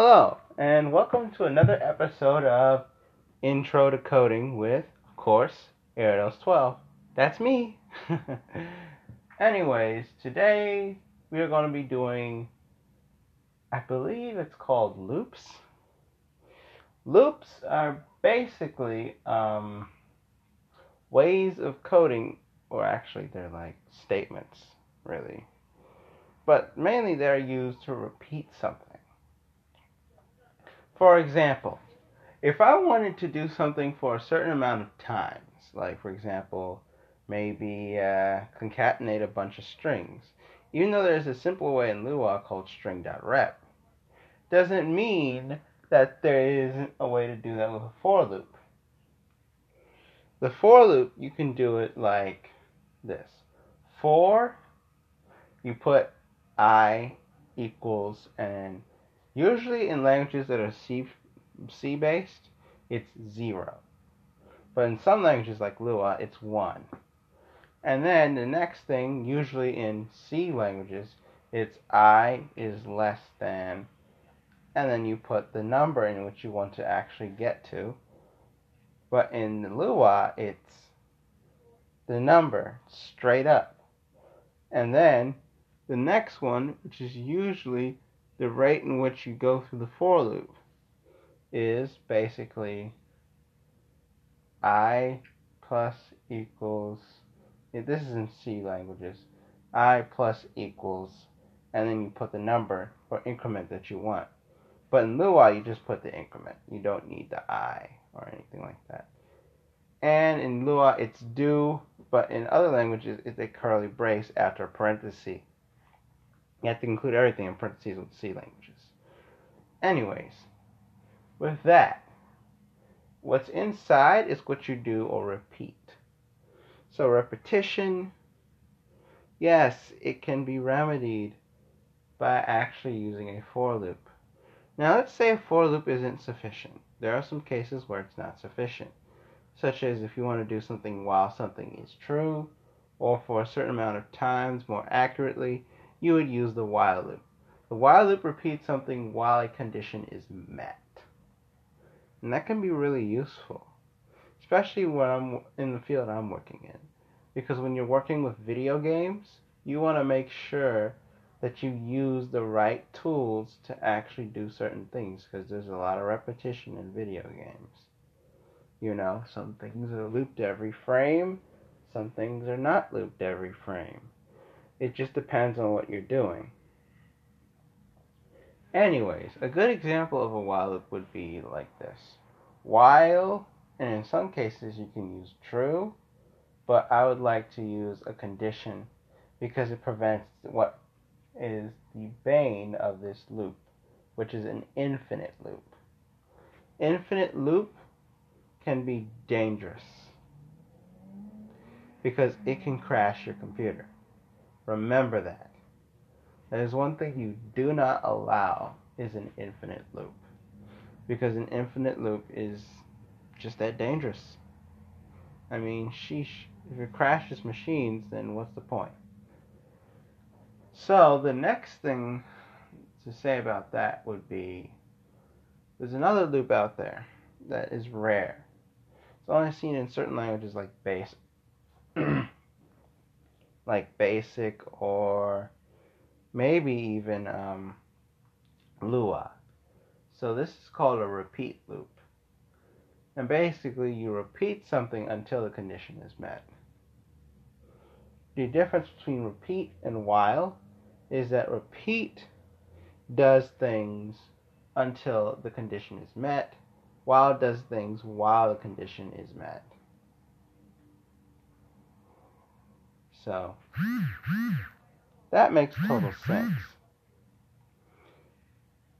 Hello, and welcome to another episode of Intro to Coding with, of course, Aerodos12. That's me. Anyways, today we are going to be doing, I believe it's called loops. Loops are basically um, ways of coding, or actually, they're like statements, really. But mainly they're used to repeat something. For example, if I wanted to do something for a certain amount of times, like for example, maybe uh, concatenate a bunch of strings, even though there's a simple way in Lua called string.rep, doesn't mean that there isn't a way to do that with a for loop. The for loop, you can do it like this. For, you put i equals, and usually in languages that are C, C based, it's zero. But in some languages like Lua, it's one. And then the next thing, usually in C languages, it's i is less than, and then you put the number in which you want to actually get to. But in Lua, it's the number straight up. And then the next one, which is usually the rate in which you go through the for loop, is basically i plus equals, this is in C languages, i plus equals, and then you put the number or increment that you want. But in Lua, you just put the increment. You don't need the i or anything like that. And in Lua, it's do, but in other languages, it's a curly brace after a parenthesis. You have to include everything in parentheses with C languages. Anyways, with that, what's inside is what you do or repeat. So repetition, yes, it can be remedied by actually using a for loop. Now let's say a for loop isn't sufficient. There are some cases where it's not sufficient, such as if you want to do something while something is true, or for a certain amount of times more accurately, you would use the while loop. The while loop repeats something while a condition is met. And that can be really useful, especially when I'm in the field I'm working in. Because when you're working with video games, you want to make sure that you use the right tools to actually do certain things because there's a lot of repetition in video games. You know, some things are looped every frame, some things are not looped every frame. It just depends on what you're doing. Anyways, a good example of a while loop would be like this. While, and in some cases you can use true, but I would like to use a condition because it prevents what is the bane of this loop, which is an infinite loop. Infinite loop can be dangerous because it can crash your computer. Remember that. That is one thing you do not allow is an infinite loop. Because an infinite loop is just that dangerous. I mean, sheesh. If it crashes machines, then what's the point? So, the next thing to say about that would be there's another loop out there that is rare. It's only seen in certain languages like base like basic or maybe even um, Lua. So this is called a repeat loop. And basically you repeat something until the condition is met. The difference between repeat and while is that repeat does things until the condition is met, while does things while the condition is met. So that makes total sense.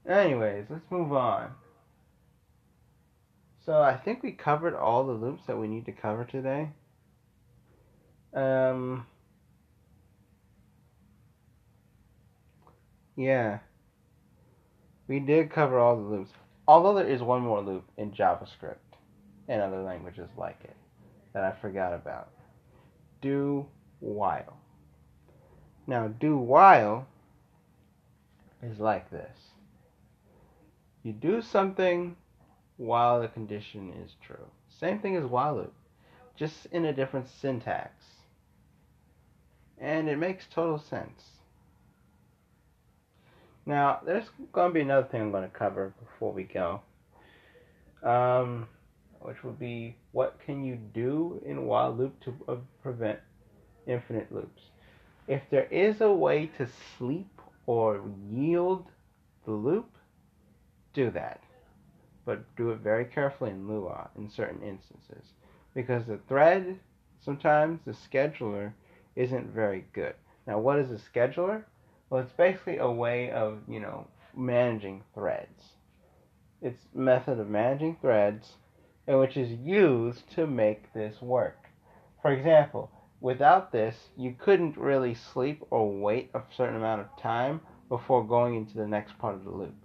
Anyways, let's move on. So I think we covered all the loops that we need to cover today. Um, yeah. We did cover all the loops. Although there is one more loop in JavaScript and other languages like it that I forgot about. Do while. Now, do while is like this. You do something while the condition is true. Same thing as while loop, just in a different syntax. And it makes total sense. Now, there's going to be another thing I'm going to cover before we go, um, which would be what can you do in while loop to uh, prevent infinite loops. If there is a way to sleep or yield the loop, do that. But do it very carefully in Lua in certain instances. Because the thread, sometimes the scheduler, isn't very good. Now, what is a scheduler? Well, it's basically a way of, you know, managing threads. It's method of managing threads and which is used to make this work. For example, without this, you couldn't really sleep or wait a certain amount of time before going into the next part of the loop.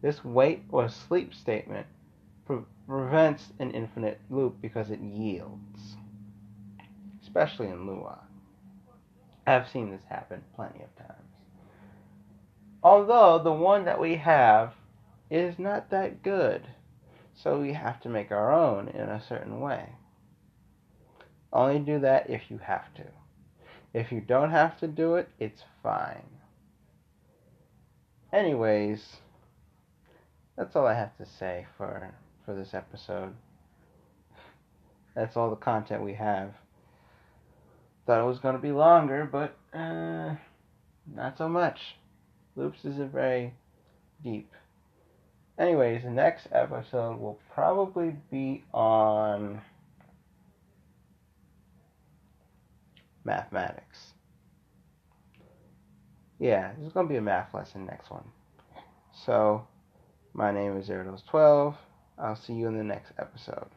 This wait or sleep statement pre- prevents an infinite loop because it yields, especially in Lua. I've seen this happen plenty of times. Although the one that we have is not that good, so we have to make our own in a certain way. Only do that if you have to. If you don't have to do it, it's fine. Anyways, that's all I have to say for for this episode. That's all the content we have. Thought it was going to be longer, but uh, not so much. Loops isn't very deep. Anyways, the next episode will probably be on mathematics. Yeah, there's going to be a math lesson next one. So, my name is Erdos12. I'll see you in the next episode.